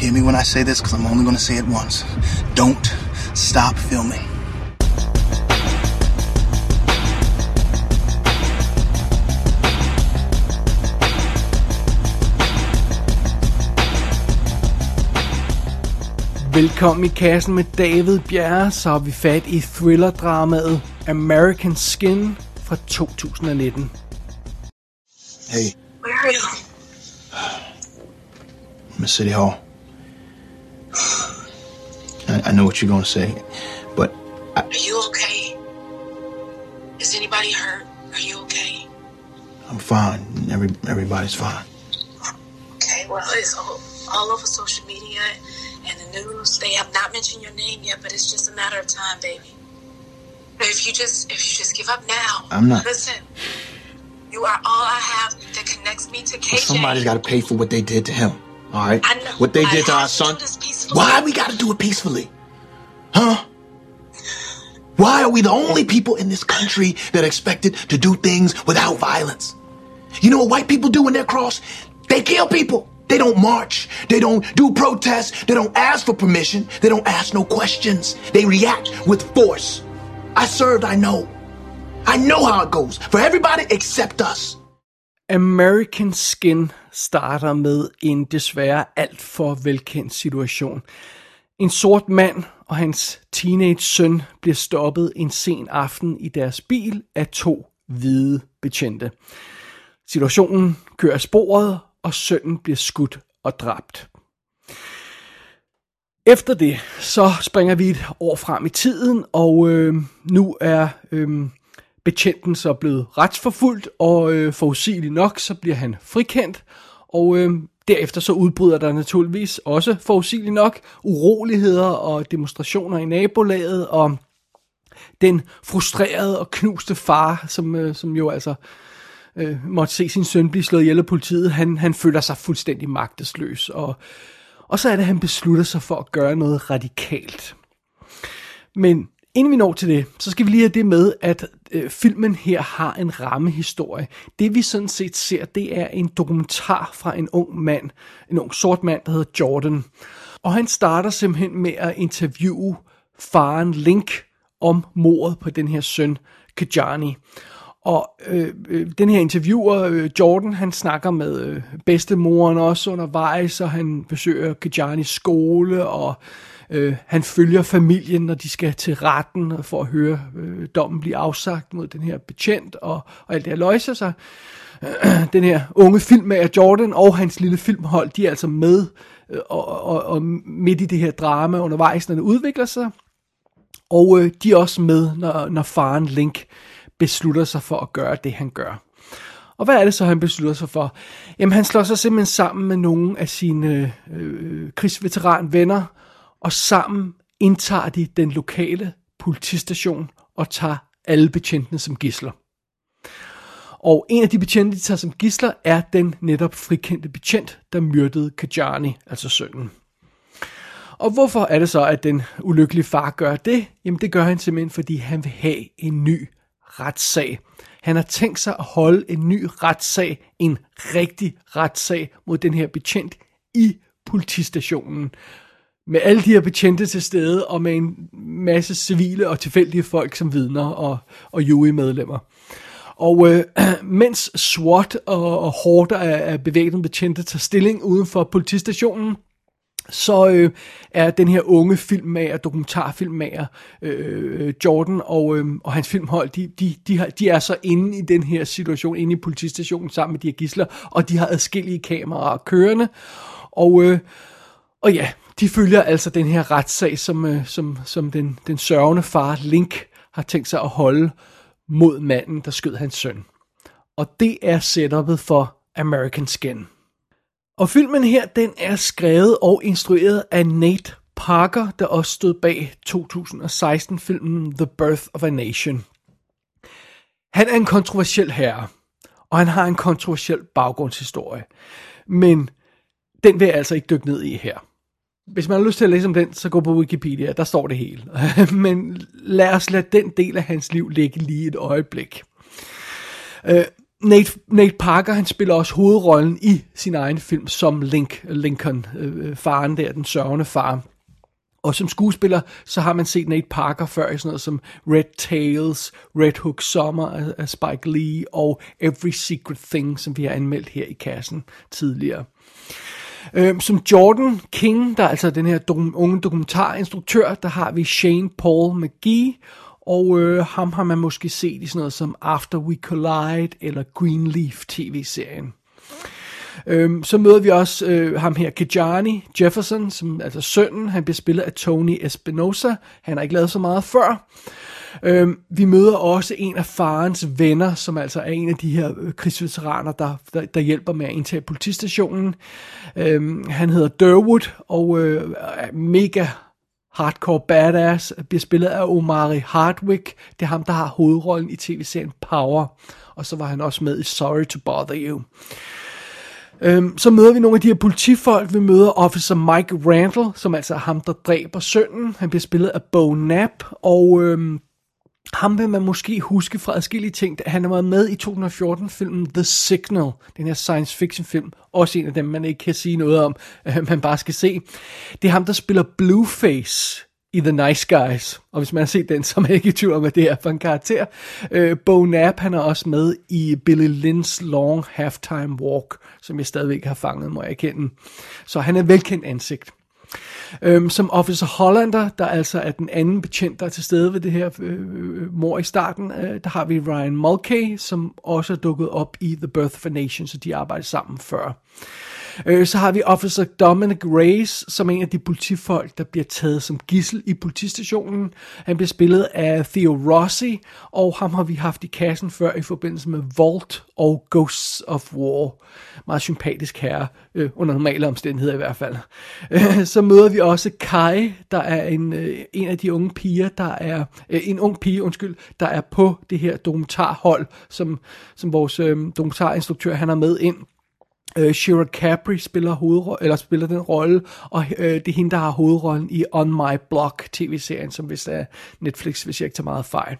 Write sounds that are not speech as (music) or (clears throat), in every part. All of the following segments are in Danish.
Hear me when I say this, because I'm only going to say it once. Don't stop filming. Velkommen i kassen med David Bjerre, så har vi fat i thriller-dramaet American Skin fra 2019. Hey, Where are you? I'm at City Hall. I, I know what you're going to say, but I, Are you okay? Is anybody hurt? Are you okay? I'm fine. Every, everybody's fine. Okay, well, it's all, all over social media and the news. They have not mentioned your name yet, but it's just a matter of time, baby. If you just if you just give up now, I'm not. Listen, you are all I have that connects me to KJ. But somebody's got to pay for what they did to him. All right? I know. What they did to our son. peacefully. Why we got to do it peacefully? Huh? Why are we the only people in this country that are expected to do things without violence? You know what white people do when they're cross? They kill people. They don't march. They don't do protests. They don't ask for permission. They don't ask no questions. They react with force. I served, I know. I know how it goes for everybody except us. American Skin starter med en desværre alt for velkendt situation. En sort mand og hans teenage søn bliver stoppet en sen aften i deres bil af to hvide betjente. Situationen kører af sporet, og sønnen bliver skudt og dræbt. Efter det, så springer vi et år frem i tiden, og øh, nu er øh, betjenten så blevet retsforfulgt, og øh, forudsigeligt nok, så bliver han frikendt, og øh, derefter så udbryder der naturligvis også forudsigeligt nok uroligheder og demonstrationer i nabolaget, og den frustrerede og knuste far, som, øh, som jo altså øh, måtte se sin søn blive slået ihjel af politiet, han, han føler sig fuldstændig magtesløs, og, og så er det, at han beslutter sig for at gøre noget radikalt. Men inden vi når til det, så skal vi lige have det med, at øh, filmen her har en rammehistorie. Det vi sådan set ser, det er en dokumentar fra en ung mand, en ung sort mand, der hedder Jordan. Og han starter simpelthen med at interviewe faren Link om mordet på den her søn, Kajani. Og øh, øh, den her interviewer, øh, Jordan, han snakker med øh, bedstemoren også undervejs, og han besøger Kajanis skole, og øh, han følger familien, når de skal til retten for at høre øh, dommen blive afsagt mod den her betjent, og, og alt det her løjser sig. Øh, (clears throat) den her unge filmmager Jordan og hans lille filmhold, de er altså med øh, og, og, og midt i det her drama undervejs, når det udvikler sig. Og øh, de er også med, når, når faren Link beslutter sig for at gøre det, han gør. Og hvad er det så, han beslutter sig for? Jamen, han slår sig simpelthen sammen med nogle af sine øh, øh krigsveteranvenner, og sammen indtager de den lokale politistation og tager alle betjentene som gisler. Og en af de betjente, de tager som gisler, er den netop frikendte betjent, der myrdede Kajani, altså sønnen. Og hvorfor er det så, at den ulykkelige far gør det? Jamen det gør han simpelthen, fordi han vil have en ny retssag. Han har tænkt sig at holde en ny retssag, en rigtig retssag mod den her betjent i politistationen. Med alle de her betjente til stede, og med en masse civile og tilfældige folk som vidner og, og jury-medlemmer. Og øh, (clears throat) mens SWAT og, og hårder af, af bevæbnede betjente tager stilling uden for politistationen, så øh, er den her unge filmmager, dokumentarfilmmager, øh, Jordan og, øh, og hans filmhold, de, de, de, har, de er så inde i den her situation, inde i politistationen sammen med de her gisler, og de har adskillige kameraer kørende, og, øh, og ja, de følger altså den her retssag, som, øh, som, som den, den sørgende far Link har tænkt sig at holde mod manden, der skød hans søn. Og det er setupet for American Skin. Og filmen her, den er skrevet og instrueret af Nate Parker, der også stod bag 2016-filmen The Birth of a Nation. Han er en kontroversiel herre, og han har en kontroversiel baggrundshistorie. Men den vil jeg altså ikke dykke ned i her. Hvis man har lyst til at læse om den, så gå på Wikipedia, der står det hele. (laughs) Men lad os lade den del af hans liv ligge lige et øjeblik. Øh, Nate, Nate Parker, han spiller også hovedrollen i sin egen film som Link, Lincoln, øh, faren der, den sørgende far. Og som skuespiller, så har man set Nate Parker før i sådan noget som Red Tails, Red Hook Summer af Spike Lee og Every Secret Thing, som vi har anmeldt her i kassen tidligere. Øhm, som Jordan King, der er altså den her dokum- unge dokumentarinstruktør, der har vi Shane Paul McGee, og øh, ham har man måske set i sådan noget som After We Collide eller Greenleaf tv-serien. Øhm, så møder vi også øh, ham her, Kajani Jefferson, som altså sønnen. Han bliver spillet af Tony Espinosa. Han har ikke lavet så meget før. Øhm, vi møder også en af farens venner, som altså er en af de her øh, krigsveteraner, der, der, der hjælper med at indtage politistationen. Øhm, han hedder Durwood, og øh, er mega hardcore badass, bliver spillet af Omari Hardwick. Det er ham, der har hovedrollen i tv-serien Power. Og så var han også med i Sorry to Bother You. Øhm, så møder vi nogle af de her politifolk. Vi møder Officer Mike Randall, som altså er ham, der dræber sønnen. Han bliver spillet af Bo Knapp, og øhm, ham vil man måske huske fra adskillige ting. Han har været med i 2014-filmen The Signal, den her science fiction film. Også en af dem, man ikke kan sige noget om, (laughs) øh, man bare skal se. Det er ham, der spiller Blueface i The Nice Guys. Og hvis man har set den, så er man ikke i tvivl om, hvad det er for en karakter. Øh, Bo Knapp, han er også med i Billy Lynn's Long Halftime Walk, som jeg stadigvæk har fanget, må jeg erkende. Så han er velkendt ansigt. Øhm, som Officer Hollander, der altså er den anden betjent, der er til stede ved det her øh, øh mor i starten, øh, der har vi Ryan Mulcahy, som også er dukket op i The Birth of a Nation, så de arbejder sammen før. Øh, så har vi Officer Dominic Reyes, som er en af de politifolk, der bliver taget som gissel i politistationen. Han bliver spillet af Theo Rossi, og ham har vi haft i kassen før i forbindelse med Vault og Ghosts of War. Meget sympatisk herre, øh, under normale omstændigheder i hvert fald. Øh, så møder vi også Kai, der er en, øh, en af de unge piger, der er, øh, en ung pige, undskyld, der er på det her dokumentarhold, som, som vores øh, dokumentarinstruktør, han er med ind. Øh, Shira Capri spiller, hovedro- eller spiller den rolle, og øh, det er hende, der har hovedrollen i On My Block tv-serien, som vist er Netflix, hvis jeg ikke tager meget fejl.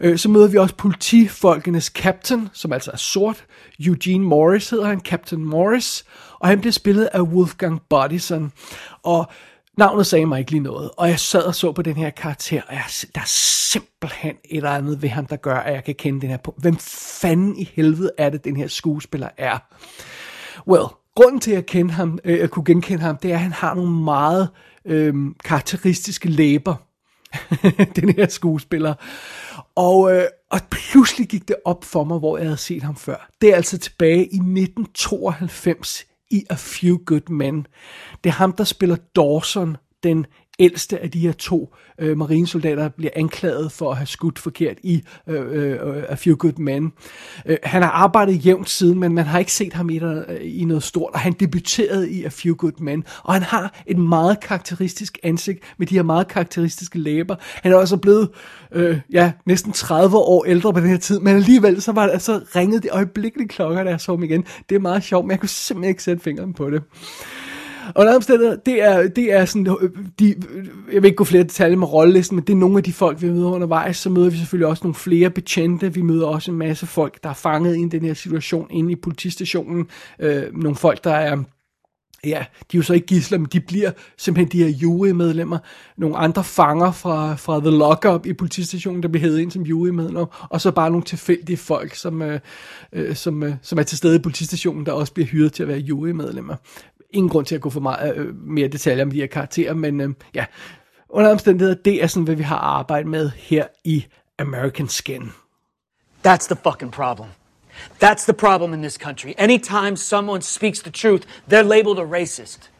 Øh, så møder vi også politifolkenes captain, som altså er sort. Eugene Morris hedder han, Captain Morris, og han bliver spillet af Wolfgang Bodison. Og navnet sagde mig ikke lige noget, og jeg sad og så på den her karakter, og jeg, der er simpelthen et eller andet ved ham, der gør, at jeg kan kende den her på. Hvem fanden i helvede er det, den her skuespiller er? Well, grunden til at kende ham, øh, at kunne genkende ham, det er, at han har nogle meget øh, karakteristiske læber. (laughs) den her skuespiller. Og, øh, og pludselig gik det op for mig, hvor jeg havde set ham før. Det er altså tilbage i 1992 i A Few Good Men. Det er ham, der spiller Dawson, den ældste af de her to øh, marinesoldater bliver anklaget for at have skudt forkert i øh, øh, A Few Good Men. Øh, han har arbejdet jævnt siden, men man har ikke set ham i, der, øh, i noget stort, og han debuterede i A Few Good Men, og han har et meget karakteristisk ansigt med de her meget karakteristiske læber. Han er også blevet øh, ja, næsten 30 år ældre på den her tid, men alligevel så var det så ringede det øjeblikkelige klokker, da jeg så ham igen. Det er meget sjovt, men jeg kunne simpelthen ikke sætte fingeren på det. Og der omstændigheder, det er, det er sådan, øh, de, jeg vil ikke gå flere detaljer med rollelisten, men det er nogle af de folk, vi møder undervejs. Så møder vi selvfølgelig også nogle flere betjente. Vi møder også en masse folk, der er fanget i den her situation inde i politistationen. Øh, nogle folk, der er Ja, de er jo så ikke gisler, men de bliver simpelthen de her jurymedlemmer. Nogle andre fanger fra, fra The Lockup i politistationen, der bliver hævet ind som jurymedlemmer. Og så bare nogle tilfældige folk, som, øh, øh som, øh, som er til stede i politistationen, der også bliver hyret til at være jurymedlemmer ingen grund til at gå for meget øh, mere detaljer om de her karakterer, men øh, ja, under omstændigheder, det er sådan, hvad vi har arbejdet med her i American Skin. That's the fucking problem. That's the problem in this country. Anytime someone speaks the truth, they're labeled a racist.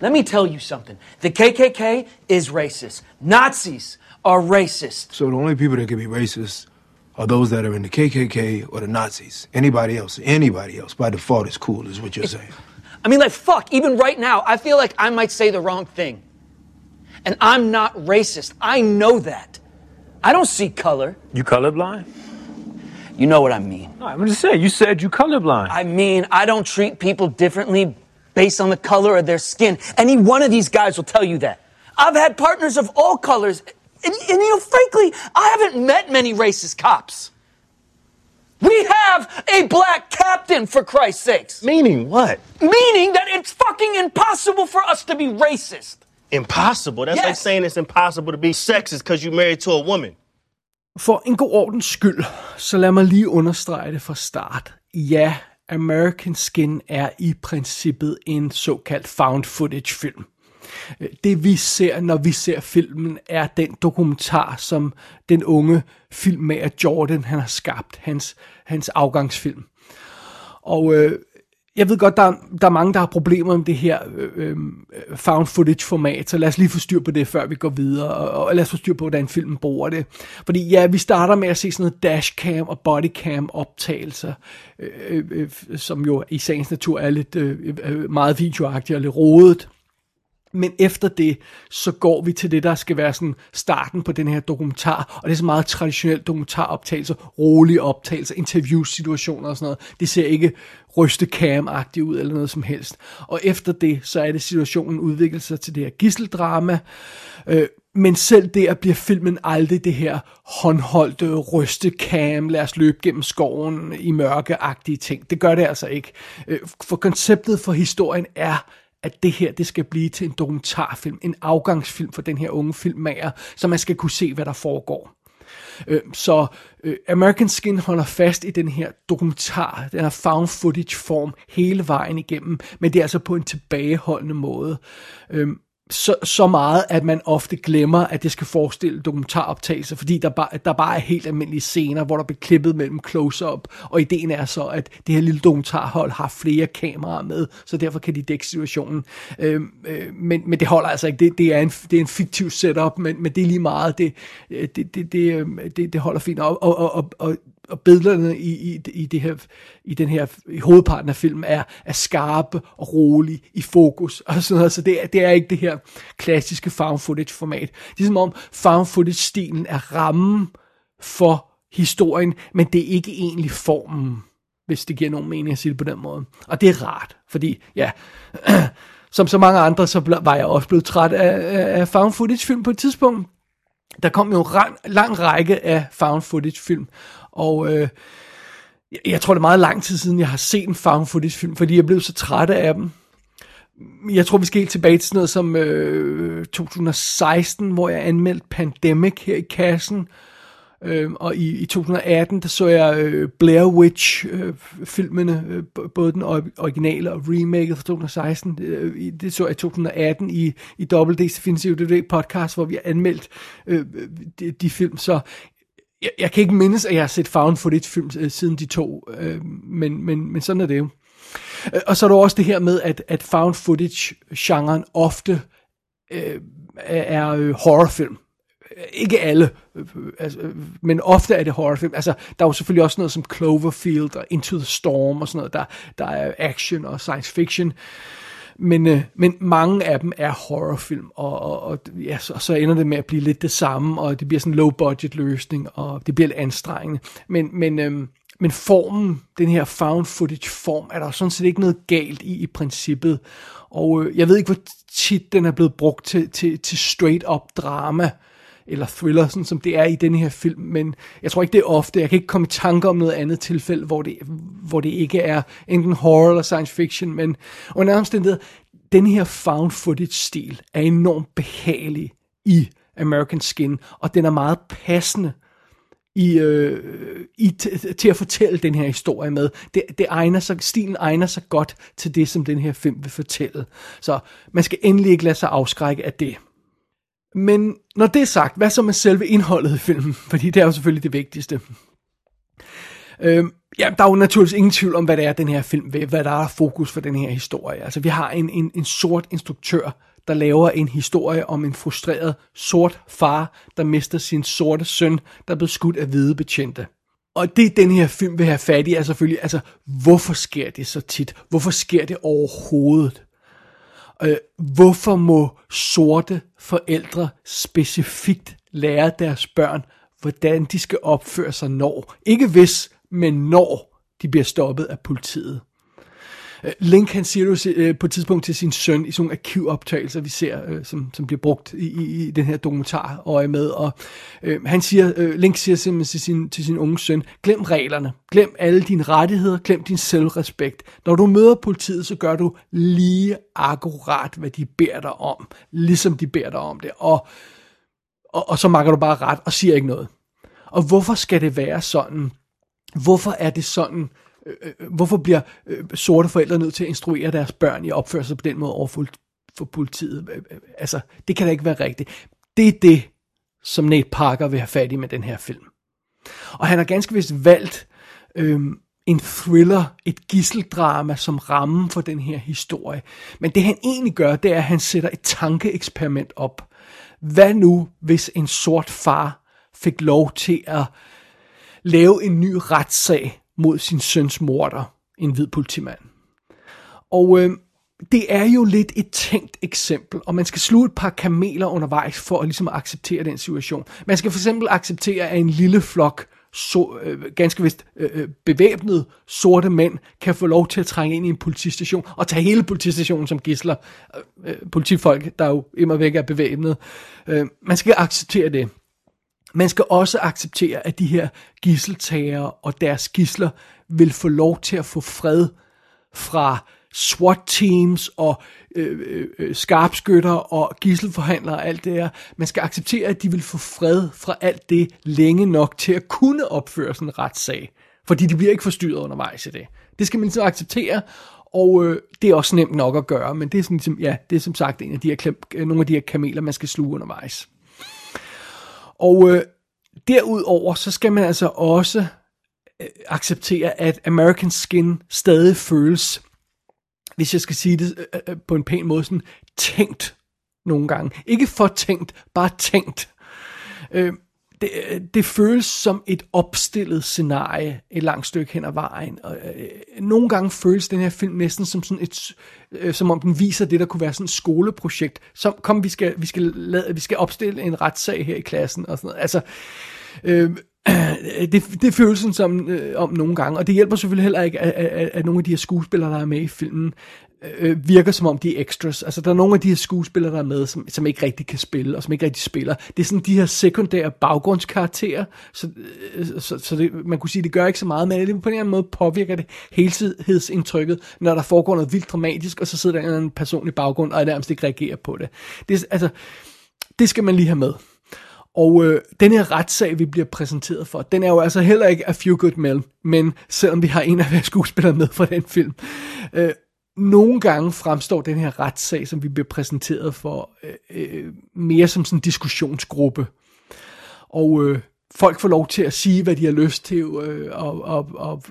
Let me tell you something. The KKK is racist. Nazis are racist. So the only people that can be racist are those that are in the KKK or the Nazis. Anybody else, anybody else, by default, is cool, is what you're saying. I mean, like, fuck, even right now, I feel like I might say the wrong thing. And I'm not racist. I know that. I don't see color. You colorblind? You know what I mean. No, I'm just saying, you said you colorblind. I mean, I don't treat people differently based on the color of their skin. Any one of these guys will tell you that. I've had partners of all colors, and, and you know, frankly, I haven't met many racist cops. We have a black captain, for Christ's sakes. Meaning what? Meaning that it's fucking impossible for us to be racist. Impossible. That's like Yes. saying it's impossible to be sexist because you're married to a woman. For en god ordens skyld, så lad mig lige understrege det fra start. Ja, American Skin er i princippet en såkaldt found footage film. Det vi ser, når vi ser filmen, er den dokumentar, som den unge filmmager Jordan han har skabt, hans, hans afgangsfilm. Og øh, jeg ved godt, der er, der er mange, der har problemer med det her øh, øh, found footage format, så lad os lige få styr på det, før vi går videre, og, og lad os få styr på, hvordan filmen bruger det. Fordi ja, vi starter med at se sådan noget dashcam og bodycam optagelser, øh, øh, øh som jo i sagens natur er lidt øh, øh, meget videoagtigt og lidt rodet. Men efter det, så går vi til det, der skal være sådan starten på den her dokumentar, og det er så meget traditionelt dokumentaroptagelser, rolige optagelser, interviewsituationer og sådan noget. Det ser ikke ryste cam ud eller noget som helst. Og efter det, så er det situationen udvikler sig til det her gisseldrama, øh, men selv der bliver filmen aldrig det her håndholdte rystecam, lad os løbe gennem skoven i mørkeagtige ting. Det gør det altså ikke. Øh, For konceptet for historien er, at det her, det skal blive til en dokumentarfilm, en afgangsfilm for den her unge filmmager, så man skal kunne se, hvad der foregår. Øh, Så øh, American Skin holder fast i den her dokumentar, den her found footage form hele vejen igennem, men det er altså på en tilbageholdende måde. Øh, så, så meget, at man ofte glemmer, at det skal forestille dokumentaroptagelser, fordi der bare, der bare er helt almindelige scener, hvor der bliver klippet mellem close-up, og ideen er så, at det her lille dokumentarhold har flere kameraer med, så derfor kan de dække situationen. Øh, øh, men, men det holder altså ikke. Det, det, er, en, det er en fiktiv setup, men, men det er lige meget. Det, øh, det, det, det, øhm, det, det holder fint. Og, og, og, og, og billederne i, i, i, det her, i den her i hovedparten af filmen er, er skarpe og rolige i fokus og sådan noget. Så det, er- det er ikke det her klassiske found footage format. Det er som om found footage stilen er rammen for historien, men det er ikke egentlig formen, hvis det giver nogen mening at sige det på den måde. Og det er rart, fordi ja, (clears throat) som så mange andre, så var jeg også blevet træt af, af af found footage film på et tidspunkt der kom jo en lang række af found footage film, og øh, jeg, jeg tror det er meget lang tid siden, jeg har set en found footage film, fordi jeg blev så træt af dem. Jeg tror, vi skal helt tilbage til sådan noget som øh, 2016, hvor jeg anmeldte Pandemic her i kassen, Øh, og i, i 2018, der så jeg øh, Blair Witch-filmene, øh, øh, både den originale og remaket fra 2016. Øh, det så jeg i 2018 i, i Double D's Definitive DVD podcast, hvor vi har anmeldt øh, øh de, de film. Så jeg, jeg kan ikke mindes, at jeg har set found footage film øh, siden de to, øh, men, men, men sådan er det jo. Øh, og så er der også det her med, at, at found footage-genren ofte øh, er øh, horrorfilm. Ikke alle, øh, altså, men ofte er det horrorfilm. Altså, der er jo selvfølgelig også noget som Cloverfield og Into the Storm og sådan noget, der, der er action og science fiction. Men, øh, men mange af dem er horrorfilm, og, og, og ja, så, så ender det med at blive lidt det samme, og det bliver sådan en low-budget løsning, og det bliver lidt anstrengende. Men, men, øh, men formen, den her found footage form, er der sådan set ikke noget galt i i princippet. Og øh, jeg ved ikke, hvor tit den er blevet brugt til, til, til straight up drama, eller thriller, sådan som det er i den her film, men jeg tror ikke, det er ofte. Jeg kan ikke komme i tanke om noget andet tilfælde, hvor det, hvor det ikke er enten horror eller science fiction, men under alle den her found footage-stil er enormt behagelig i American Skin, og den er meget passende i, øh, i t- til at fortælle den her historie med. Det, det egner sig, stilen egner sig godt til det, som den her film vil fortælle. Så man skal endelig ikke lade sig afskrække af det. Men når det er sagt, hvad så med selve indholdet i filmen? (laughs) Fordi det er jo selvfølgelig det vigtigste. Øh, ja, der er jo naturligvis ingen tvivl om, hvad det er, den her film vil, hvad der er fokus for den her historie. Altså, vi har en, en, en sort instruktør, der laver en historie om en frustreret sort far, der mister sin sorte søn, der er blevet skudt af hvide betjente. Og det, den her film vil have fat i, er selvfølgelig, altså, hvorfor sker det så tit? Hvorfor sker det overhovedet? Øh, hvorfor må sorte forældre specifikt lære deres børn, hvordan de skal opføre sig når? Ikke hvis, men når de bliver stoppet af politiet. Øh, Link han siger jo øh, på et tidspunkt til sin søn i sådan nogle arkivoptagelser, vi ser, øh, som, som bliver brugt i, i, i den her dokumentar øje med. Og øh, han siger, øh, Link siger simpelthen til sin, til sin unge søn, glem reglerne, glem alle dine rettigheder, glem din selvrespekt. Når du møder politiet, så gør du lige akkurat, hvad de beder dig om, ligesom de beder dig om det. Og, og, og så makker du bare ret og siger ikke noget. Og hvorfor skal det være sådan? Hvorfor er det sådan? Øh, øh, hvorfor bliver øh, sorte forældre nødt til at instruere deres børn i opførsel på den måde over for, for politiet? Øh, øh, altså, det kan da ikke være rigtigt. Det er det, som Nate Parker vil have fat i med den her film. Og han har ganske vist valgt øh, en thriller, et gisseldrama som ramme for den her historie. Men det han egentlig gør, det er, at han sætter et tankeeksperiment op. Hvad nu, hvis en sort far fik lov til at lave en ny retssag mod sin søns morder, en hvid politimand. Og øh, det er jo lidt et tænkt eksempel, og man skal sluge et par kameler undervejs for at ligesom acceptere den situation. Man skal for eksempel acceptere, at en lille flok så, øh, ganske vist øh, øh bevæbnede sorte mænd kan få lov til at trænge ind i en politistation og tage hele politistationen som gisler. Øh, øh politifolk, der jo immer væk er bevæbnet. Øh, man skal acceptere det. Man skal også acceptere, at de her gisseltagere og deres gisler vil få lov til at få fred fra SWAT-teams og øh, øh, øh, skarpskytter og gisselforhandlere og alt det her. Man skal acceptere, at de vil få fred fra alt det længe nok til at kunne opføre sådan en retssag. Fordi de bliver ikke forstyrret undervejs i det. Det skal man så acceptere, og øh, det er også nemt nok at gøre, men det er, sådan, ja, det er som sagt en af de her, øh, nogle af de her kameler, man skal sluge undervejs. Og øh, derudover, så skal man altså også øh, acceptere, at American Skin stadig føles, hvis jeg skal sige det øh, øh, øh på en pæn måde, sådan tænkt nogle gange. Ikke for tænkt, bare tænkt. Øh, det, øh, det føles som et opstillet scenarie et langt stykke hen ad vejen. Og, øh, nogle gange føles den her film næsten som sådan et, øh, som om den viser det, der kunne være sådan et skoleprojekt. Som, kom, vi skal, vi skal, lade, vi skal opstille en retssag her i klassen og sådan noget. Altså, øh, (clears throat) det, det føles sådan som øh, om nogle gange, og det hjælper selvfølgelig heller ikke, at, at, at nogle af de her skuespillere, der er med i filmen, øh, virker som om de er extras. Altså, der er nogle af de her skuespillere, der er med, som, som ikke rigtig kan spille, og som ikke rigtig spiller. Det er sådan de her sekundære baggrundskarakterer, så, øh, så, så det, man kunne sige, det gør ikke så meget, men det på en eller anden måde påvirker det helhedsindtrykket, når der foregår noget vildt dramatisk, og så sidder der en eller anden person i baggrund, og nærmest ikke reagerer på det. det altså, det skal man lige have med. Og øh, den her retssag, vi bliver præsenteret for, den er jo altså heller ikke A Few Good Men, men selvom vi har en af vores skuespillere med fra den film. Øh, nogle gange fremstår den her retssag, som vi bliver præsenteret for, øh, øh, mere som sådan en diskussionsgruppe. Og øh, folk får lov til at sige, hvad de har lyst til, øh, og, og, og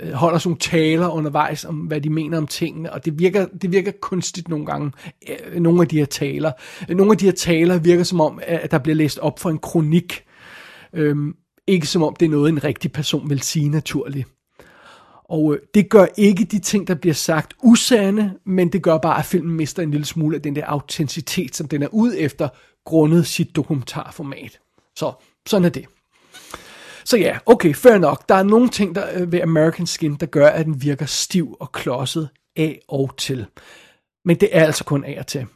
øh, holder sådan nogle taler undervejs om, hvad de mener om tingene, og det virker, det virker kunstigt nogle gange, øh, nogle af de her taler. Nogle af de her taler virker som om, at der bliver læst op for en kronik, øh, ikke som om det er noget, en rigtig person vil sige naturligt. Og øh, det gør ikke de ting, der bliver sagt usande, men det gør bare, at filmen mister en lille smule af den der autenticitet, som den er ude efter, grundet sit dokumentarformat. Så sådan er det. Så ja, okay, fair nok. Der er nogle ting der, øh, ved American Skin, der gør, at den virker stiv og klodset af og til. Men det er altså kun af og til.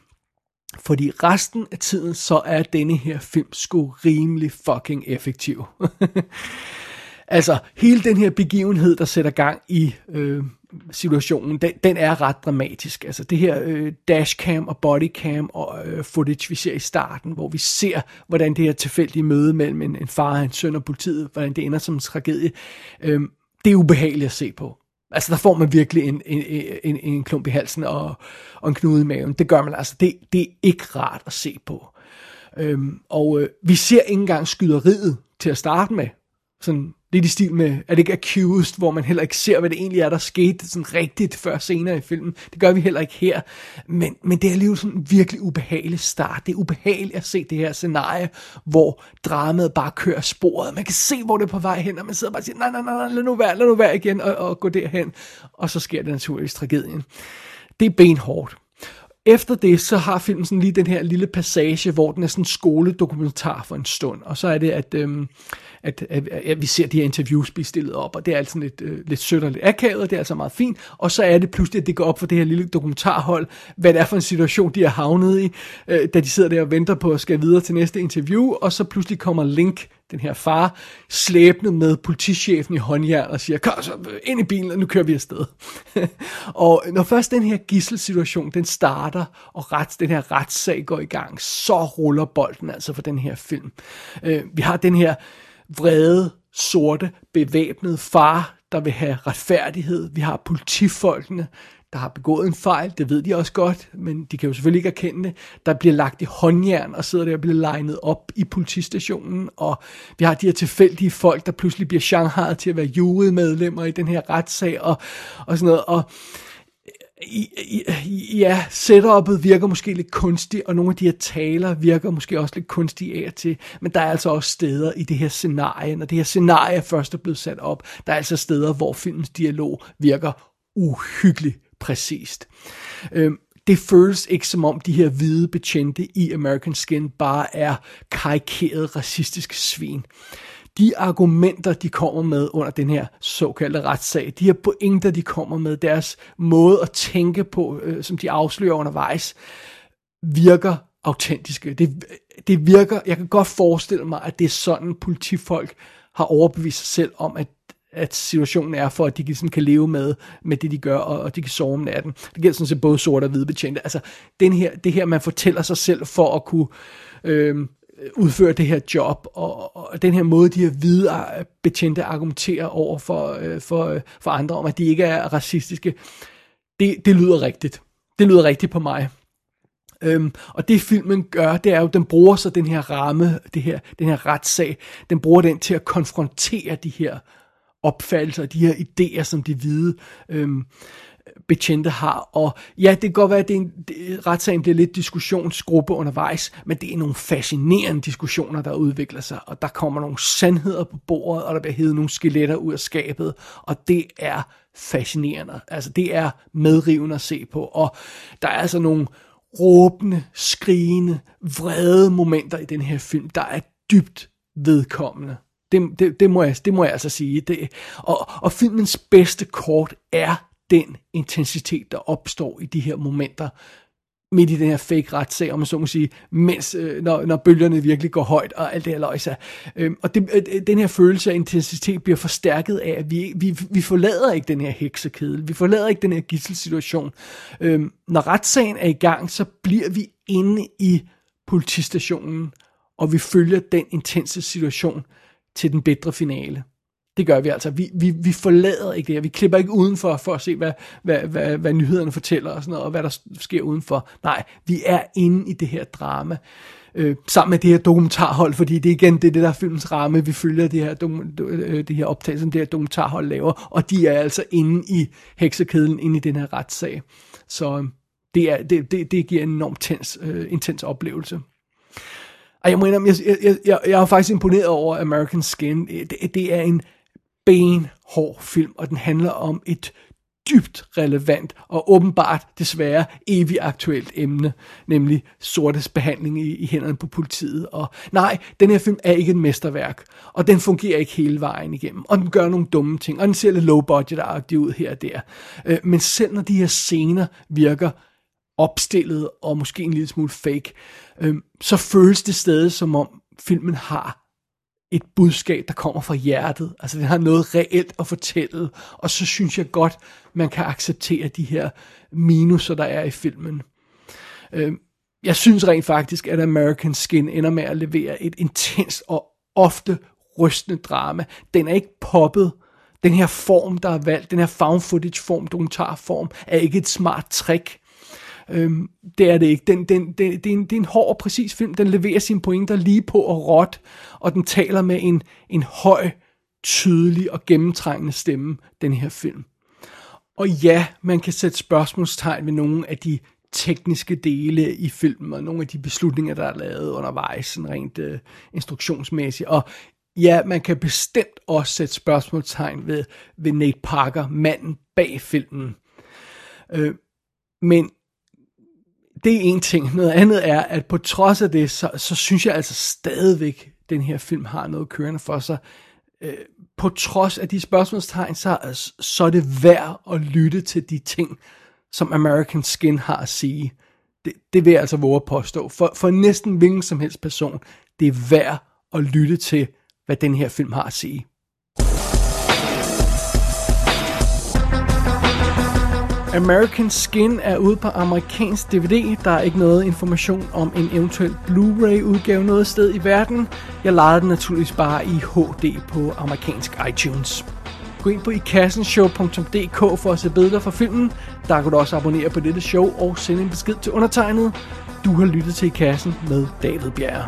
Fordi resten af tiden, så er denne her film sgu rimelig fucking effektiv. (laughs) Altså, hele den her begivenhed, der sætter gang i øh, situationen, den, den er ret dramatisk. Altså, det her øh, dashcam og bodycam og øh, footage, vi ser i starten, hvor vi ser, hvordan det her tilfældige møde mellem en, en far og en søn og politiet, hvordan det ender som en tragedie, øh, det er ubehageligt at se på. Altså, der får man virkelig en, en, en, en klump i halsen og, og en knude i maven. Det gør man altså. Det, det er ikke rart at se på. Øhm, og øh, vi ser ikke engang skyderiet til at starte med. Sådan lidt i stil med, er det ikke Accused, hvor man heller ikke ser, hvad det egentlig er, der skete sådan rigtigt før senere i filmen. Det gør vi heller ikke her. Men, men det er alligevel sådan en virkelig ubehagelig start. Det er ubehageligt at se det her scenarie, hvor dramaet bare kører sporet. Man kan se, hvor det er på vej hen, og man sidder bare og siger, nej, nej, nej, lad nu være, lad nu være igen, og, og gå derhen. Og så sker det naturligvis tragedien. Det er benhårdt. efter det, så har filmen sådan lige den her lille passage, hvor den er sådan en skoledokumentar for en stund. Og så er det, at, øhm, at, at, at vi ser de her interviews blive stillet op, og det er altså lidt, øh, lidt sødt og lidt akavet, og det er altså meget fint. Og så er det pludselig, at det går op for det her lille dokumentarhold, hvad det er for en situation, de er havnet i, øh, da de sidder der og venter på at skal videre til næste interview, og så pludselig kommer Link, den her far, slæbende med politichefen i håndjern og siger, kom så ind i bilen, og nu kører vi afsted. (laughs) og når først den her gisselsituation, den starter, og rets, den her retssag går i gang, så ruller bolden altså for den her film. Øh, vi har den her vrede, sorte, bevæbnede far, der vil have retfærdighed. Vi har politifolkene, der har begået en fejl, det ved de også godt, men de kan jo selvfølgelig ikke erkende det. Der bliver lagt i håndjern og sidder der og bliver legnet op i politistationen, og vi har de her tilfældige folk, der pludselig bliver Shanghai til at være jurymedlemmer i den her retssag, og, og sådan noget, og ja, setup'et virker måske lidt kunstigt, og nogle af de her taler virker måske også lidt kunstige af og til, men der er altså også steder i det her scenarie, når det her scenarie først er blevet sat op, der er altså steder, hvor filmens dialog virker uhyggeligt præcist. Øhm, det føles ikke som om de her hvide betjente i American Skin bare er karikerede racistiske svin de argumenter, de kommer med under den her såkaldte retssag, de her pointer, de kommer med, deres måde at tænke på, øh, som de afslører undervejs, virker autentiske. Det, det virker, jeg kan godt forestille mig, at det er sådan, politifolk har overbevist sig selv om, at at situationen er for, at de ligesom kan leve med, med det, de gør, og, og de kan sove om natten. Det gælder sådan set både sorte og hvide betjente. Altså, den her, det her, man fortæller sig selv for at kunne øh, Øh, udføre det her job, og, og den her måde, de her hvide øh, betjente argumenterer over for, øh, for, øh, for andre, om at de ikke er racistiske, det, det lyder rigtigt. Det lyder rigtigt på mig. Øhm, og det filmen gør, det er jo, den bruger så den her ramme, det her, den her retssag, den bruger den til at konfrontere de her opfattelser, de her idéer, som de hvide øhm, betjente har. Og ja, det kan godt være, at det er en, det, retssagen bliver lidt diskussionsgruppe undervejs, men det er nogle fascinerende diskussioner, der udvikler sig, og der kommer nogle sandheder på bordet, og der bliver hævet nogle skeletter ud af skabet, og det er fascinerende. Altså, det er medrivende at se på, og der er altså nogle råbende, skrigende, vrede momenter i den her film, der er dybt vedkommende. Det, det, det, må, jeg, det må jeg altså sige. Det, og, og filmens bedste kort er den intensitet, der opstår i de her momenter, midt i den her fake retssag, om man så må sige, mens, øh, når, når bølgerne virkelig går højt, og alt det her løjser. Øhm, og det, øh, den her følelse af intensitet bliver forstærket af, at vi, vi, vi forlader ikke den her heksekedel, vi forlader ikke den her gisselsituation. Øhm, når retssagen er i gang, så bliver vi inde i politistationen, og vi følger den intense situation til den bedre finale. Det gør vi altså. Vi, vi, vi forlader ikke det her. Vi klipper ikke udenfor for at se, hvad, hvad, hvad, hvad nyhederne fortæller og sådan noget, og hvad der sker udenfor. Nej, vi er inde i det her drama. Øh, sammen med det her dokumentarhold, fordi det igen det er det der er filmens ramme, vi følger det her, øh, det her optagelse, det her dokumentarhold laver, og de er altså inde i heksekedlen, inde i den her retssag. Så øh, det, er, det, det, det giver en enormt tens, øh, intens oplevelse. Og jeg må indrømme, jeg, jeg, jeg, jeg er faktisk imponeret over American Skin. Det, det er en benhård film, og den handler om et dybt relevant og åbenbart desværre evigt aktuelt emne, nemlig sortes behandling i, i hænderne på politiet. Og nej, den her film er ikke et mesterværk, og den fungerer ikke hele vejen igennem, og den gør nogle dumme ting, og den ser lidt low budget ud her og der. Øh, men selv når de her scener virker opstillet og måske en lille smule fake, øh, så føles det stadig som om filmen har et budskab, der kommer fra hjertet. Altså, den har noget reelt at fortælle, og så synes jeg godt, man kan acceptere de her minuser, der er i filmen. Øh, jeg synes rent faktisk, at American Skin ender med at levere et intenst og ofte rystende drama. Den er ikke poppet. Den her form, der er valgt, den her found footage form, dokumentarform, er ikke et smart trick. Øhm, det er det ikke. Den, den, den, det, er en, det er en hård og præcis film. Den leverer sine pointer lige på og råt, og den taler med en, en høj, tydelig og gennemtrængende stemme, den her film. Og ja, man kan sætte spørgsmålstegn ved nogle af de tekniske dele i filmen, og nogle af de beslutninger, der er lavet undervejs, sådan rent øh, instruktionsmæssigt. Og ja, man kan bestemt også sætte spørgsmålstegn ved, ved Nate Parker, manden bag filmen. Øh, men det er en ting. Noget andet er, at på trods af det, så, så synes jeg altså stadigvæk, den her film har noget kørende for sig. Øh, på trods af de spørgsmålstegn, så, altså, så er det værd at lytte til de ting, som American Skin har at sige. Det, det vil jeg altså våge at påstå. For, for næsten hvilken som helst person, det er værd at lytte til, hvad den her film har at sige. American Skin er ude på amerikansk DVD. Der er ikke noget information om en eventuel Blu-ray udgave noget sted i verden. Jeg lejede den naturligvis bare i HD på amerikansk iTunes. Gå ind på ikassenshow.dk for at se billeder fra filmen. Der kan du også abonnere på dette show og sende en besked til undertegnet. Du har lyttet til I Kassen med David Bjerre.